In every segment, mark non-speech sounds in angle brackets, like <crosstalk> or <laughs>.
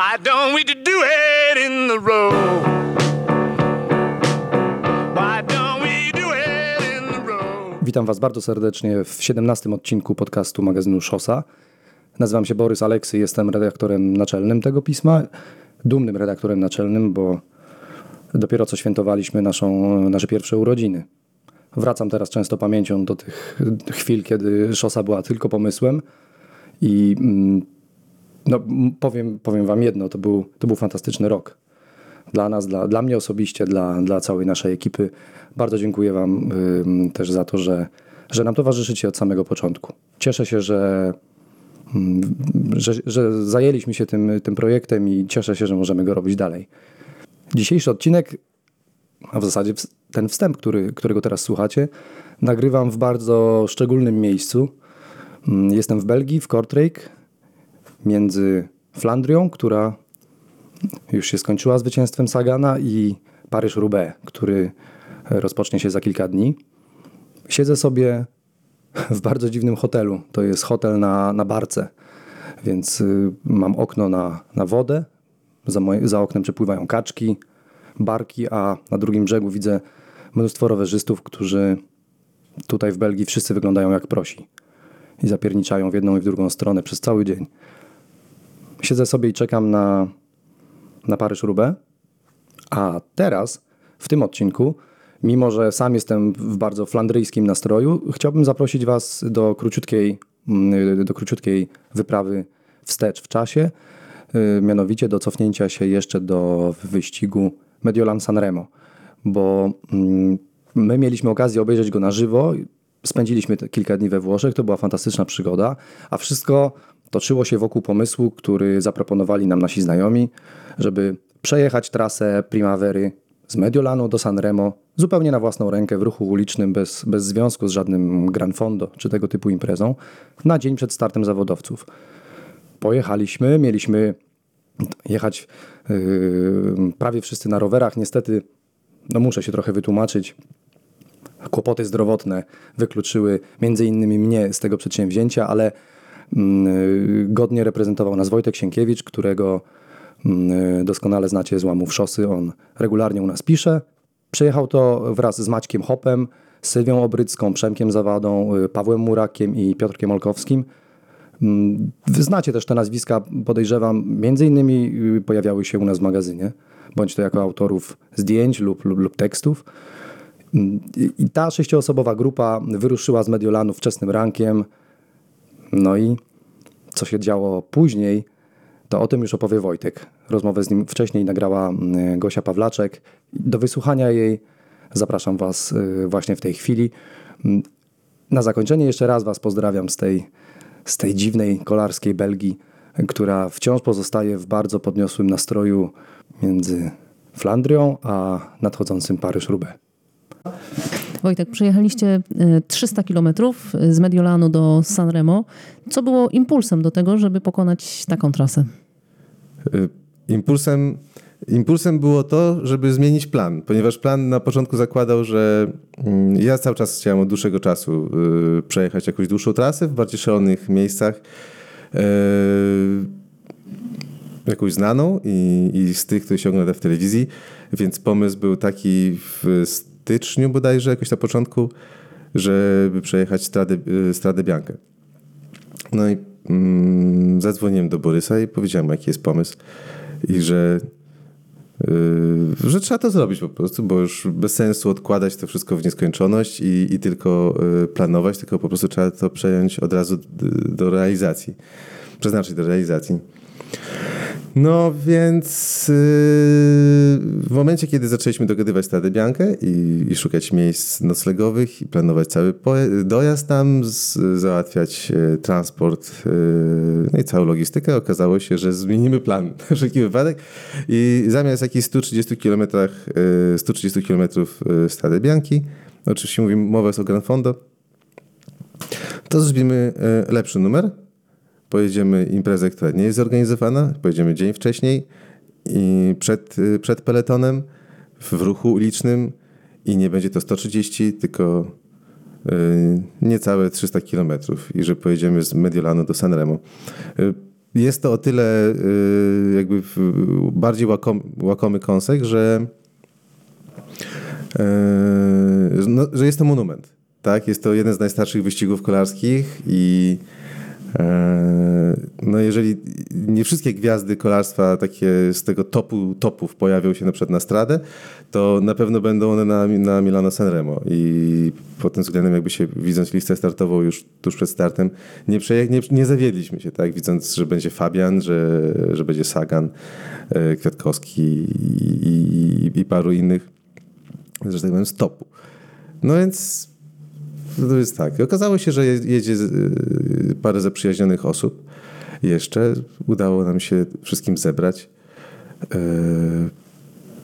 Why don't we do it in the road? Why don't we do in the road? Witam Was bardzo serdecznie w 17 odcinku podcastu magazynu Szosa. Nazywam się Borys Aleksy, jestem redaktorem naczelnym tego pisma. Dumnym redaktorem naczelnym, bo dopiero co świętowaliśmy naszą, nasze pierwsze urodziny. Wracam teraz często pamięcią do tych chwil, kiedy Szosa była tylko pomysłem i mm, no, powiem, powiem Wam jedno, to był, to był fantastyczny rok. Dla nas, dla, dla mnie osobiście, dla, dla całej naszej ekipy. Bardzo dziękuję Wam ym, też za to, że, że nam towarzyszycie od samego początku. Cieszę się, że, że, że zajęliśmy się tym, tym projektem i cieszę się, że możemy go robić dalej. Dzisiejszy odcinek, a w zasadzie ten wstęp, który, którego teraz słuchacie, nagrywam w bardzo szczególnym miejscu. Jestem w Belgii, w Kortrijk, między Flandrią, która już się skończyła zwycięstwem Sagana i Paryż-Roubaix, który rozpocznie się za kilka dni. Siedzę sobie w bardzo dziwnym hotelu. To jest hotel na, na barce, więc y, mam okno na, na wodę. Za, moje, za oknem przepływają kaczki, barki, a na drugim brzegu widzę mnóstwo rowerzystów, którzy tutaj w Belgii wszyscy wyglądają jak prosi i zapierniczają w jedną i w drugą stronę przez cały dzień. Siedzę sobie i czekam na, na Paryż-Roubaix. A teraz, w tym odcinku, mimo że sam jestem w bardzo flandryjskim nastroju, chciałbym zaprosić Was do króciutkiej, mm, do króciutkiej wyprawy wstecz w czasie, y, mianowicie do cofnięcia się jeszcze do wyścigu Mediolan Sanremo, bo mm, my mieliśmy okazję obejrzeć go na żywo, spędziliśmy kilka dni we Włoszech, to była fantastyczna przygoda, a wszystko toczyło się wokół pomysłu, który zaproponowali nam nasi znajomi, żeby przejechać trasę Primavery z Mediolanu do Sanremo zupełnie na własną rękę w ruchu ulicznym, bez, bez związku z żadnym Gran Fondo czy tego typu imprezą, na dzień przed startem zawodowców. Pojechaliśmy, mieliśmy jechać yy, prawie wszyscy na rowerach. Niestety, no muszę się trochę wytłumaczyć, kłopoty zdrowotne wykluczyły między innymi mnie z tego przedsięwzięcia, ale godnie reprezentował nas Wojtek Sienkiewicz, którego mm, doskonale znacie z łamów szosy. On regularnie u nas pisze. Przejechał to wraz z Maćkiem Hopem, Sylwią Obrycką, Przemkiem Zawadą, y, Pawłem Murakiem i Piotrkiem Olkowskim. Mm, Wy znacie też te nazwiska, podejrzewam, między innymi y, pojawiały się u nas w magazynie, bądź to jako autorów zdjęć lub, lub, lub tekstów. Mm, i ta sześcioosobowa grupa wyruszyła z Mediolanu wczesnym rankiem. No i co się działo później, to o tym już opowie Wojtek. Rozmowę z nim wcześniej nagrała mm, Gosia Pawlaczek. Do wysłuchania jej zapraszam Was y, właśnie w tej chwili. Mm, Na zakończenie jeszcze raz Was pozdrawiam z tej, z tej dziwnej kolarskiej Belgii, która wciąż pozostaje w bardzo podniosłym nastroju między Flandrią a nadchodzącym Paryż-Roubaix. Wojtek, przejechaliście e, 300 kilometrów z Mediolanu do Sanremo. Co było impulsem do tego, żeby pokonać taką trasę? Y, Impulsem, impulsem było to, żeby zmienić plan, ponieważ plan na początku zakładał, że mm, ja cały czas chciałem od dłuższego czasu przejechać jakąś dłuższą trasę w bardziej szalonych miejscach. jakąś znaną i, i z tych, które się ogląda w telewizji, więc pomysł był taki w styczniu bodajże, jakoś na początku, żeby przejechać Stradę, y, Stradę Biankę. No i mm, zadzwoniłem do Borysa i powiedziałem, jaki jest pomysł i że, yy, że trzeba to zrobić po prostu, bo już bez sensu odkładać to wszystko w nieskończoność i, i tylko yy, planować, tylko po prostu trzeba to przejąć od razu do realizacji, przeznaczyć do realizacji. No więc yy, w momencie, kiedy zaczęliśmy dogadywać Stradę Biankę i, i szukać miejsc noclegowych i planować cały dojazd tam, z, załatwiać e, transport e, no i całą logistykę, okazało się, że zmienimy plan <laughs> na wszelki wypadek. I zamiast jakichś 130 km, e, 130 km Strady Bianki, oczywiście mówimy, mowa jest o Gran Fondo, to zrobimy e, lepszy numer, pojedziemy imprezę, która nie jest zorganizowana, pojedziemy dzień wcześniej i przed, przed peletonem w ruchu ulicznym i nie będzie to 130, tylko y, niecałe 300 kilometrów i że pojedziemy z Mediolanu do Sanremo. Y, jest to o tyle y, jakby bardziej łakom, łakomy kąsek, że, no, że jest to monument. Tak? Jest to jeden z najstarszych wyścigów kolarskich i no jeżeli nie wszystkie gwiazdy kolarstwa takie z tego topu topów pojawią się na przykład na stradę, to na pewno będą one na, na Milano Sanremo i pod tym względem jakby się widząc listę startową już tuż przed startem nie, przeje- nie, nie zawiedliśmy się, tak? Widząc, że będzie Fabian, że, że będzie Sagan, e, Kwiatkowski i, i, i paru innych, że tak powiem, z topu. No więc to jest tak. Okazało się, że je- jedzie y, parę zaprzyjaźnionych osób. Jeszcze udało nam się wszystkim zebrać. e,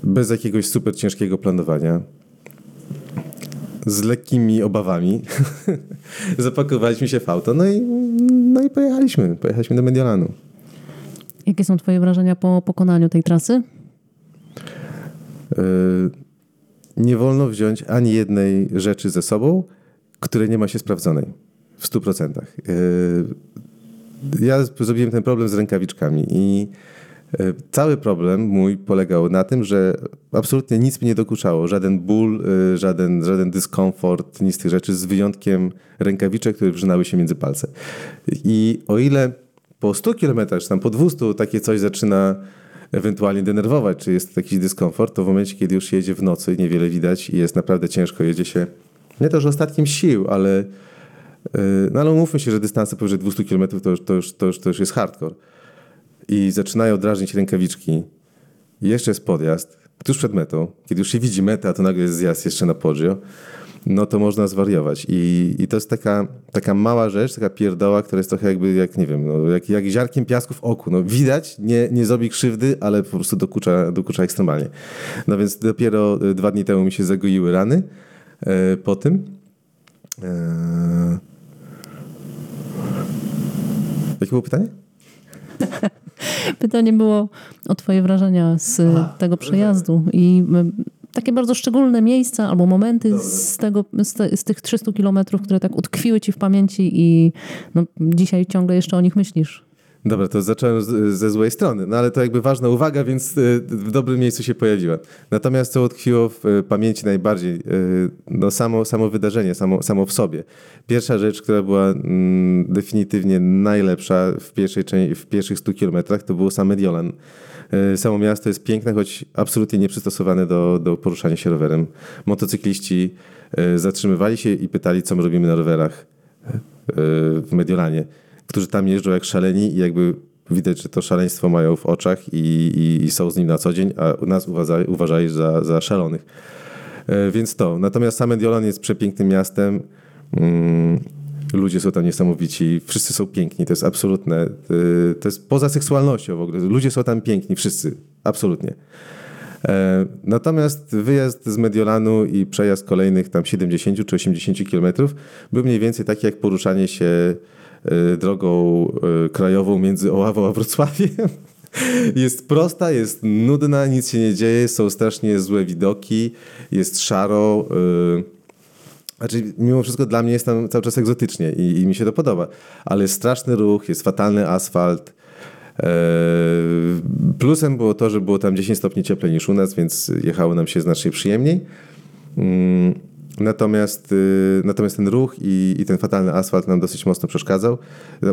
Bez jakiegoś super ciężkiego planowania. Z lekkimi obawami. <laughs> Zapakowaliśmy się w auto, no i, no i pojechaliśmy. Pojechaliśmy do Mediolanu. Jakie są twoje wrażenia po pokonaniu tej trasy? E, Nie wolno wziąć ani jednej rzeczy ze sobą, której nie ma się sprawdzonej w 100%. E, Ja zrobiłem ten problem z rękawiczkami i e, cały problem mój polegał na tym, że absolutnie nic mi nie dokuczało. Żaden ból, e, żaden, żaden dyskomfort, nic z tych rzeczy, z wyjątkiem rękawiczek, które wrzynały się między palce. I o ile po 100 kilometrach, czy tam po 200 takie coś zaczyna ewentualnie denerwować, czy jest jakiś dyskomfort, to w momencie, kiedy już jedzie w nocy, niewiele widać i jest naprawdę ciężko, jedzie się nie to, że ostatkiem sił, ale yy, no ale umówmy się, że dystanse powyżej 200 km to, już- to, już, to, już, to już jest hardcore. I zaczynają drażnić rękawiczki. Jeszcze jest podjazd, tuż przed metą, kiedy już się widzi meta, a to nagle jest zjazd jeszcze na Poggio, no to można zwariować. I, i to jest taka, taka mała rzecz, taka pierdoła, która jest trochę jakby, jak nie wiem, no, jak, jak ziarkiem piasku w oku. No, widać, nie, nie zrobi krzywdy, ale po prostu dokucza, dokucza ekstremalnie. No więc dopiero e, dwa dni temu mi się zagoiły rany e, po tym. E... Jakie było pytanie? <laughs> Pytanie było o twoje wrażenia z tego przejazdu i takie bardzo szczególne miejsca albo momenty z, tego, z, te, z tych 300 kilometrów, które tak utkwiły ci w pamięci i no, dzisiaj ciągle jeszcze o nich myślisz. Dobra, to zacząłem z, ze złej strony, no ale to jakby ważna uwaga, więc y, w dobrym miejscu się pojawiła. Natomiast co utkwiło w y, pamięci najbardziej, y, no samo, samo wydarzenie, samo, samo w sobie. Pierwsza rzecz, która była mm, definitywnie najlepsza w, pierwszej, w pierwszych 100 kilometrach, to było sam Mediolan. Samo miasto jest piękne, choć absolutnie nieprzystosowane do, do poruszania się rowerem. Motocykliści zatrzymywali się i pytali, co my robimy na rowerach w Mediolanie, którzy tam jeżdżą jak szaleni i jakby widać, że to szaleństwo mają w oczach i, i, i są z nim na co dzień, a nas uważa, uważali za, za szalonych. E, Więc to. Natomiast sam Mediolan jest przepięknym miastem. Mm, Ludzie są tam niesamowici, wszyscy są piękni, to jest absolutne. e, To jest poza seksualnością w ogóle. Ludzie są tam piękni, wszyscy, absolutnie. E, Natomiast wyjazd z Mediolanu i przejazd kolejnych tam 70 czy 80 kilometrów był mniej więcej taki jak poruszanie się e, drogą e, krajową między Oławą a Wrocławiem. <laughs> Jest prosta, jest nudna, nic się nie dzieje, są strasznie złe widoki, jest szaro. Znaczy, mimo wszystko dla mnie jest tam cały czas egzotycznie i, i mi się to podoba, ale straszny ruch, jest fatalny asfalt. Eee, Plusem było to, że było tam 10 stopni cieplej niż u nas, więc jechało nam się znacznie przyjemniej. Mm, Natomiast, y, natomiast ten ruch i, i ten fatalny asfalt nam dosyć mocno przeszkadzał.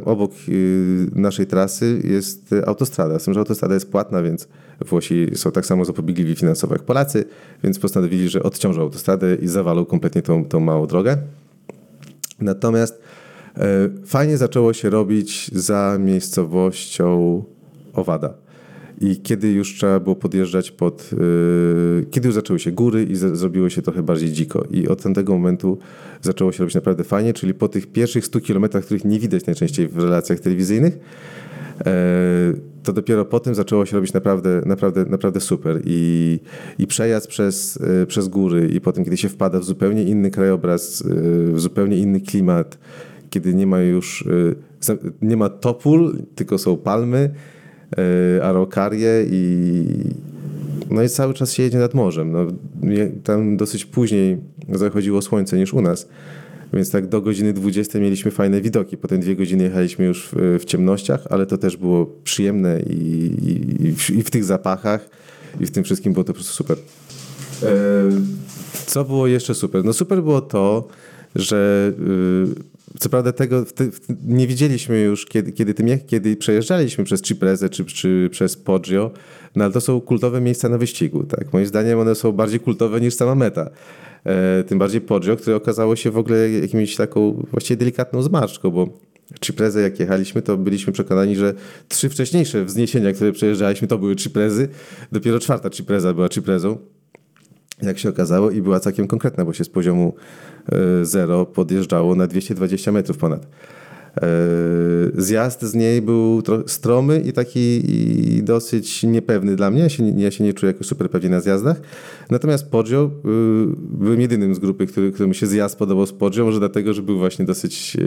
Obok y, naszej trasy jest autostrada. Z tym, że autostrada jest płatna, więc Włosi są tak samo zapobiegliwi finansowo jak Polacy, więc postanowili, że odciążą autostradę i zawalą kompletnie tą, tą małą drogę. Natomiast e, fajnie zaczęło się robić za miejscowością Owada. I kiedy już trzeba było podjeżdżać pod. e, kiedy już zaczęły się góry i zrobiło się trochę bardziej dziko. I od tamtego momentu zaczęło się robić naprawdę fajnie, czyli po tych pierwszych 100 kilometrach, których nie widać najczęściej w relacjach telewizyjnych, e, to dopiero po tym zaczęło się robić naprawdę, naprawdę, naprawdę super. I, i przejazd przez, e, przez góry, i potem, kiedy się wpada w zupełnie inny krajobraz, e, w zupełnie inny klimat, kiedy nie ma już, za- nie ma topól, tylko są palmy, e, arokarie i no i cały czas się jedzie nad morzem. No, tam dosyć później zachodziło słońce niż u nas, Więc tak do godziny 20 mieliśmy fajne widoki. Potem dwie godziny jechaliśmy już w, ciemnościach, ale to też było przyjemne i, i, i w tych zapachach, i w tym wszystkim było to po prostu super. E, co było jeszcze super? No super było to, że y, co prawda tego w, nie widzieliśmy już, kiedy, kiedy, tym, kiedy przejeżdżaliśmy przez Ciprezę czy, czy przez Poggio, no ale to są kultowe miejsca na wyścigu. Tak? Moim zdaniem one są bardziej kultowe niż sama meta. E, tym bardziej Poggio, które okazało się w ogóle jakimś taką właściwie delikatną zmarszczką, bo Ciprezę jak jechaliśmy, to byliśmy przekonani, że trzy wcześniejsze wzniesienia, które przejeżdżaliśmy, to były Ciprezy. Dopiero czwarta Cipreza była Ciprezą jak się okazało, i była całkiem konkretna, bo się z poziomu 0 podjeżdżało na 220 metrów ponad. E, zjazd z niej był stromy i taki dosyć niepewny dla mnie. Ja się, ja się nie czuję jakoś super pewnie na zjazdach. Natomiast Poggio y, byłem jedynym z grupy, który, którym się zjazd podobał z Poggio. Może dlatego, że był właśnie dosyć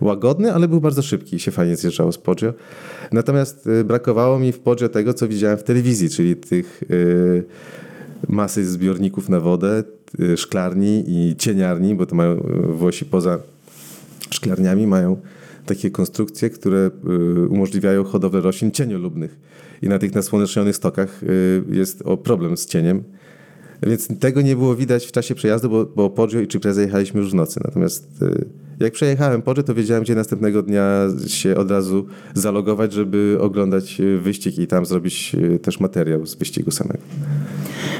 łagodny, ale był bardzo szybki i się fajnie zjeżdżało z Poggio. Natomiast brakowało mi w Poggio tego, co widziałem w telewizji, czyli tych masy zbiorników na wodę, szklarni i cieniarni, bo to mają Włosi poza szklarniami mają takie konstrukcje, które y, umożliwiają hodowlę roślin cieniolubnych. I na tych nasłonecznionych stokach y, jest problem z cieniem. Więc tego nie było widać w czasie przejazdu, bo, bo Poggio i Ciprezę jechaliśmy już w nocy. Natomiast y, jak przejechałem Poggio, to wiedziałem, gdzie następnego dnia się od razu zalogować, żeby oglądać wyścig i tam zrobić też materiał z wyścigu samego.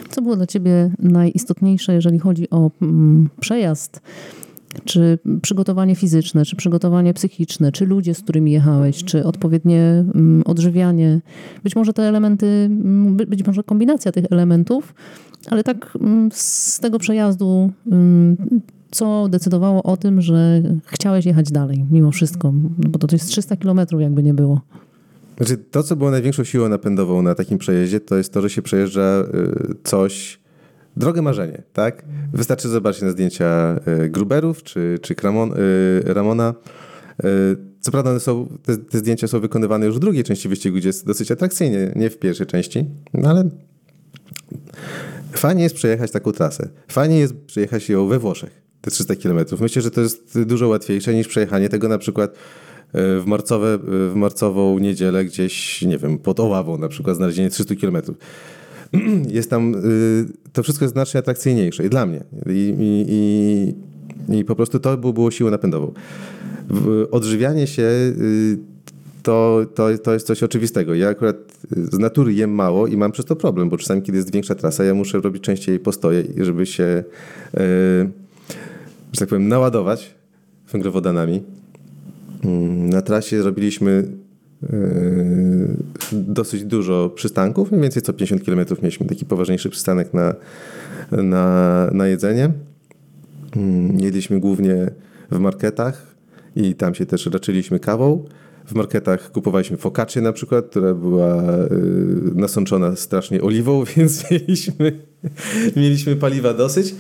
Co było dla Ciebie najistotniejsze, jeżeli chodzi o mm, przejazd? czy przygotowanie fizyczne, czy przygotowanie psychiczne, czy ludzie, z którymi jechałeś, czy odpowiednie mm, odżywianie. Być może te elementy, mm, być może kombinacja tych elementów, ale tak mm, z tego przejazdu, co decydowało o tym, że chciałeś jechać dalej, mimo wszystko, bo to jest 300 kilometrów, jakby nie było. Znaczy, to, co było największą siłą napędową na takim przejeździe, to jest to, że się przejeżdża y, coś, Drogie marzenie, tak? Wystarczy zobaczyć na zdjęcia e, Gruberów czy, czy e, Ramona. Co prawda one są, te, te, zdjęcia są wykonywane już w drugiej części wyścigu, gdzie jest dosyć atrakcyjnie, nie w pierwszej części, no ale fajnie jest przejechać taką trasę. Fajnie jest przejechać ją we Włoszech, te 300 km. Myślę, że to jest dużo łatwiejsze niż przejechanie tego na przykład w, marcowe, w marcową niedzielę gdzieś, nie wiem, pod Oławą na przykład znalezienie 300 kilometrów. <clears throat> jest tam, y, to wszystko jest znacznie atrakcyjniejsze i dla mnie. I, i, i, i po prostu to było, było siłą napędową. Odżywianie się to, to, to jest coś oczywistego. Ja akurat z natury jem mało i mam przez to problem, bo czasami, kiedy jest większa trasa, ja muszę robić częściej postoje, żeby się, y, że tak powiem, naładować węglowodanami. Mm, na trasie robiliśmy Yy, dosyć dużo przystanków, mniej więcej co 50 km mieliśmy taki poważniejszy przystanek na, na, na jedzenie. Mm, jedliśmy głównie w marketach i tam się też raczyliśmy kawą. W marketach kupowaliśmy focaccię na przykład, która była yy, nasączona strasznie oliwą, <laughs> więc mieliśmy, mieliśmy paliwa dosyć.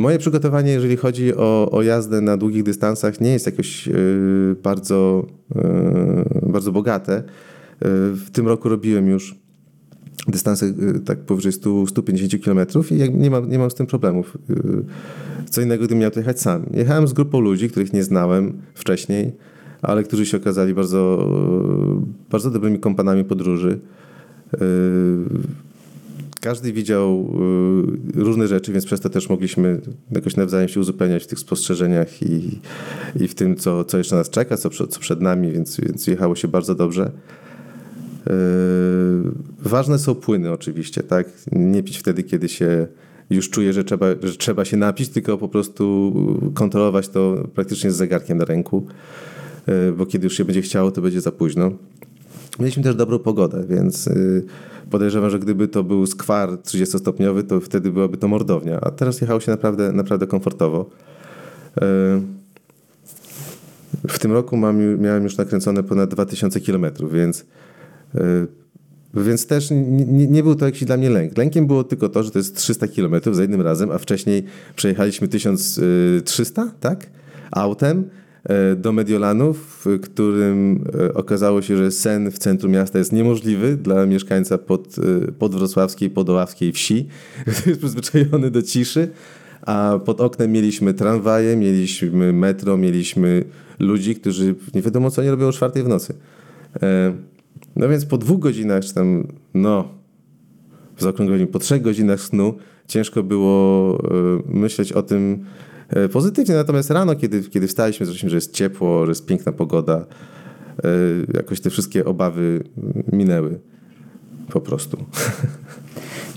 Moje przygotowanie, jeżeli chodzi o, o jazdę na długich dystansach, nie jest jakoś yy, bardzo, yy, bardzo bogate. Yy, w tym roku robiłem już dystanse tak powyżej 100, 150 km i nie mam, nie mam z tym problemów. Co innego, gdybym miał to jechać sam. Jechałem z grupą ludzi, których nie znałem wcześniej, ale którzy się okazali bardzo, bardzo dobrymi kompanami podróży każdy widział y, różne rzeczy, więc przez to też mogliśmy jakoś nawzajem się uzupełniać w tych spostrzeżeniach i, i w tym, co, co jeszcze nas czeka, co, co przed nami, więc, więc jechało się bardzo dobrze. Yy, ważne są płyny oczywiście, tak? Nie pić wtedy, kiedy się już czuje, że trzeba, że trzeba się napić, tylko po prostu kontrolować to praktycznie z zegarkiem na ręku, yy, bo kiedy już się będzie chciało, to będzie za późno. Mieliśmy też dobrą pogodę, więc yy, podejrzewam, że gdyby to był skwar 30-stopniowy, to wtedy byłaby to mordownia. A teraz jechało się naprawdę, naprawdę komfortowo. E, w tym roku mam, miałem już nakręcone ponad 2000 km, więc, e, więc też nie, nie, był to jakiś dla mnie lęk. Lękiem było tylko to, że to jest 300 km za jednym razem, a wcześniej przejechaliśmy 1300, tak? Autem do Mediolanu, w którym e, okazało się, że sen w centrum miasta jest niemożliwy dla mieszkańca pod, e, podwrocławskiej, podoławskiej wsi, który <laughs> jest przyzwyczajony do ciszy. a pod oknem mieliśmy tramwaje, mieliśmy metro, mieliśmy ludzi, którzy nie wiadomo co oni robią o czwartej w nocy. E, no więc po dwóch godzinach, czy tam, no, w zaokrągleniu, po trzech godzinach snu ciężko było e, myśleć o tym e, pozytywnie. Natomiast rano, kiedy, kiedy wstaliśmy, zobaczyliśmy, że jest ciepło, że jest piękna pogoda, e, jakoś te wszystkie obawy minęły. Po prostu.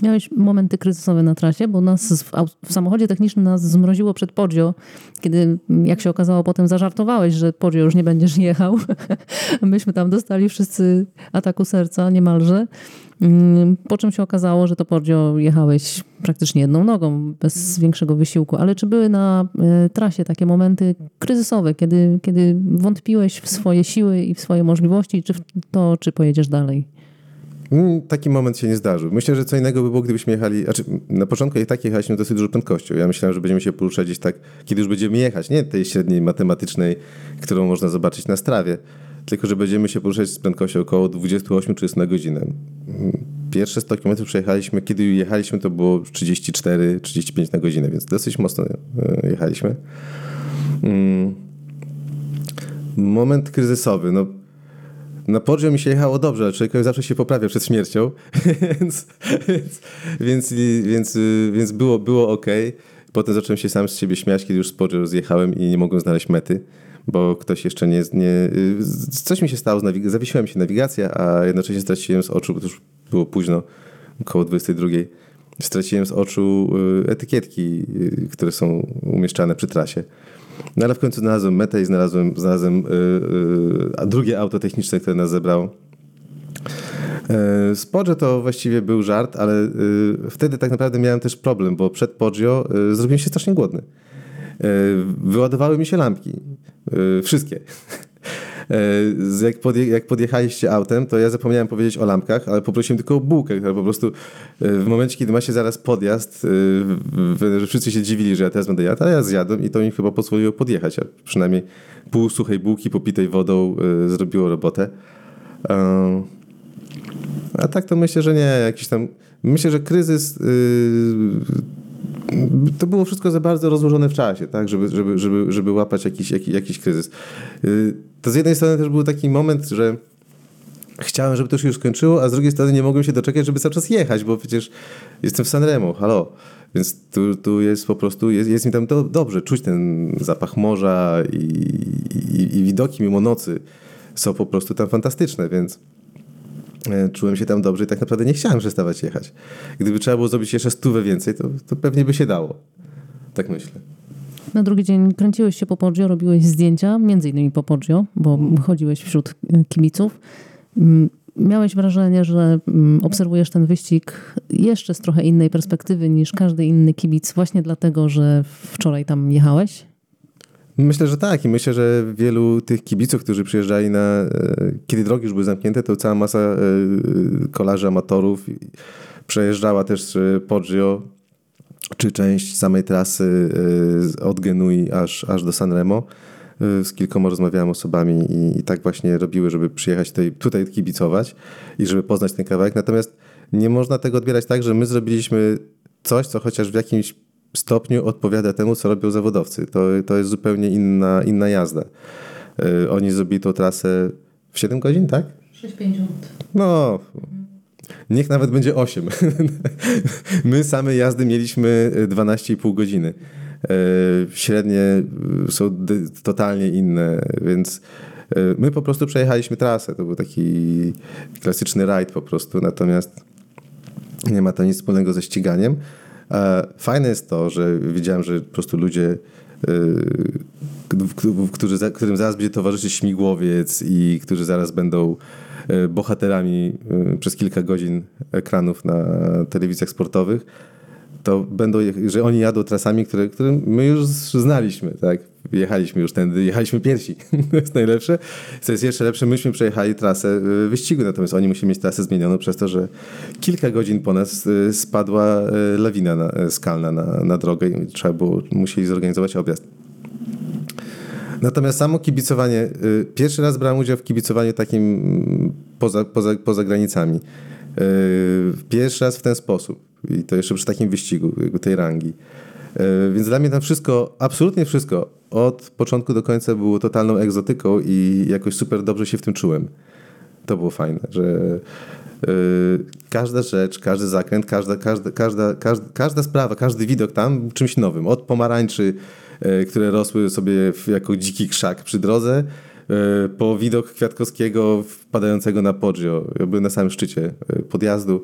Miałeś momenty kryzysowe na trasie, bo nas w, w samochodzie technicznym nas zmroziło przed Poggio, kiedy, jak się okazało, potem zażartowałeś, że Poggio już nie będziesz jechał. <laughs> Myśmy tam dostali wszyscy ataku serca niemalże. Mm, Po czym się okazało, że to Poggio jechałeś praktycznie jedną nogą, bez większego wysiłku. Ale czy były na e, trasie takie momenty kryzysowe, kiedy, kiedy wątpiłeś w swoje siły i w swoje możliwości, czy w to, czy pojedziesz dalej? Taki moment się nie zdarzył. Myślę, że co innego by było, gdybyśmy jechali. Znaczy, na początku i tak jechaliśmy dosyć dużą prędkością. Ja myślałem, że będziemy się poruszać gdzieś tak, kiedy już będziemy jechać, nie tej średniej matematycznej, którą można zobaczyć na strawie, tylko że będziemy się poruszać z prędkością około 28-30 na godzinę. Pierwsze 100 km przejechaliśmy, kiedy jechaliśmy, to było 34-35 na godzinę, więc dosyć mocno e, jechaliśmy. Mm. Moment kryzysowy. No, na Poggio mi się jechało dobrze, ale człowiekowi zawsze się poprawia przed śmiercią, <laughs> więc, więc, więc, więc, było, było ok. Potem zacząłem się sam z siebie śmiać, kiedy już z Poggio zjechałem i nie mogłem znaleźć mety, bo ktoś jeszcze nie... nie coś mi się stało, z nawig- zawiesiłem się nawigacja, a jednocześnie straciłem z oczu, bo to już było późno, około 22. Straciłem z oczu y, etykietki, y, które są umieszczane przy trasie. No ale w końcu znalazłem metę i znalazłem, znalazłem yy, yy, drugie auto techniczne, które nas zebrało. Z Poggio to właściwie był żart, ale yy, wtedy tak naprawdę miałem też problem, bo przed Poggio yy, zrobiłem się strasznie głodny. Yy, Wyładowały mi się lampki. Yy, Wszystkie. Jak, podje, jak podjechaliście autem, to ja zapomniałem powiedzieć o lampkach, ale poprosiłem tylko o bułkę, która po prostu yy, w momencie, kiedy ma się zaraz podjazd, w- że wszyscy się dziwili, że ja teraz będę jadł, ale ja zjadłem i to mi chyba pozwoliło podjechać. Przynajmniej pół suchej bułki popitej wodą yy, zrobiło robotę. A tak to myślę, że nie. Jakiś tam. Myślę, że kryzys. To było wszystko za bardzo rozłożone w czasie, tak, żeby, żeby, żeby, żeby łapać jakiś, jakiś, jakiś kryzys. Yy, to z jednej strony też był taki moment, że chciałem, żeby to się już skończyło, a z drugiej strony nie mogłem się doczekać, żeby cały czas jechać, bo przecież jestem w Sanremo, halo. Więc tu, tu jest po prostu, jest, jest mi tam do, dobrze, czuć ten zapach morza i, i, i widoki mimo nocy są po prostu tam fantastyczne, więc czułem się tam dobrze i tak naprawdę nie chciałem przestawać jechać. Gdyby trzeba było zrobić jeszcze stówę więcej, to, to pewnie by się dało. Tak myślę. Na drugi dzień kręciłeś się po Poggio, robiłeś zdjęcia, między innymi po Poggio, bo chodziłeś wśród y, kibiców. Mm, Miałeś wrażenie, że mm, obserwujesz ten wyścig jeszcze z trochę innej perspektywy niż każdy inny kibic, właśnie dlatego, że wczoraj tam jechałeś? Myślę, że tak i myślę, że wielu tych kibiców, którzy przyjeżdżali na, e, kiedy drogi już były zamknięte, to cała masa e, kolarzy, amatorów przejeżdżała też e, Poggio, czy część samej trasy e, od Genui aż, aż do Sanremo. E, Z kilkoma rozmawiałem osobami i, i tak właśnie robiły, żeby przyjechać tutaj, tutaj kibicować i żeby poznać ten kawałek. Natomiast nie można tego odbierać tak, że my zrobiliśmy coś, co chociaż w jakimś stopniu odpowiada temu, co robią zawodowcy. To, to jest zupełnie inna, inna jazda. E, Oni zrobili tą trasę w 7 godzin, tak? 6,50. No, niech nawet będzie 8. <laughs> My same jazdy mieliśmy 12,5 godziny. E, Średnie e, są totalnie inne, więc e, my po prostu przejechaliśmy trasę. To był taki klasyczny rajd po prostu, natomiast nie ma to nic wspólnego ze ściganiem. E, Fajne jest to, że widziałem, że po prostu ludzie, w- którzy, którym zaraz będzie towarzyszyć śmigłowiec i którzy zaraz będą y, bohaterami przez kilka godzin ekranów na telewizjach sportowych, to będą, że oni jadą trasami, które, które my już znaliśmy, tak? Jechaliśmy już tędy, jechaliśmy pierwsi. <laughs> to jest najlepsze. Co jest jeszcze lepsze, myśmy przejechali trasę y, wyścigu, natomiast oni musieli mieć trasę zmienioną przez to, że kilka godzin po nas y, spadła y, lawina na, skalna na, na drogę i trzeba było, musieli zorganizować objazd. Natomiast samo kibicowanie, pierwszy raz brałem udział w kibicowaniu takim poza, poza, poza granicami. Y, Pierwszy raz w ten sposób i to jeszcze przy takim wyścigu tej rangi. E, Więc dla mnie tam wszystko, absolutnie wszystko, od początku do końca było totalną egzotyką i jakoś super dobrze się w tym czułem. To było fajne, że e, każda rzecz, każdy zakręt, każda, każda, każda, każda, sprawa, każdy widok tam czymś nowym. Od pomarańczy, które rosły sobie jako dziki krzak przy drodze, po widok Kwiatkowskiego wpadającego na Poggio. Ja byłem na samym szczycie e, podjazdu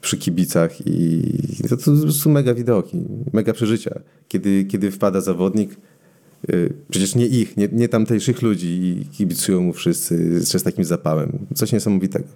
przy kibicach i to, to są mega widoki, mega przeżycia. Kiedy, kiedy wpada zawodnik, y, przecież nie ich, nie, nie tamtejszych ludzi i kibicują mu wszyscy z takim zapałem. Coś niesamowitego.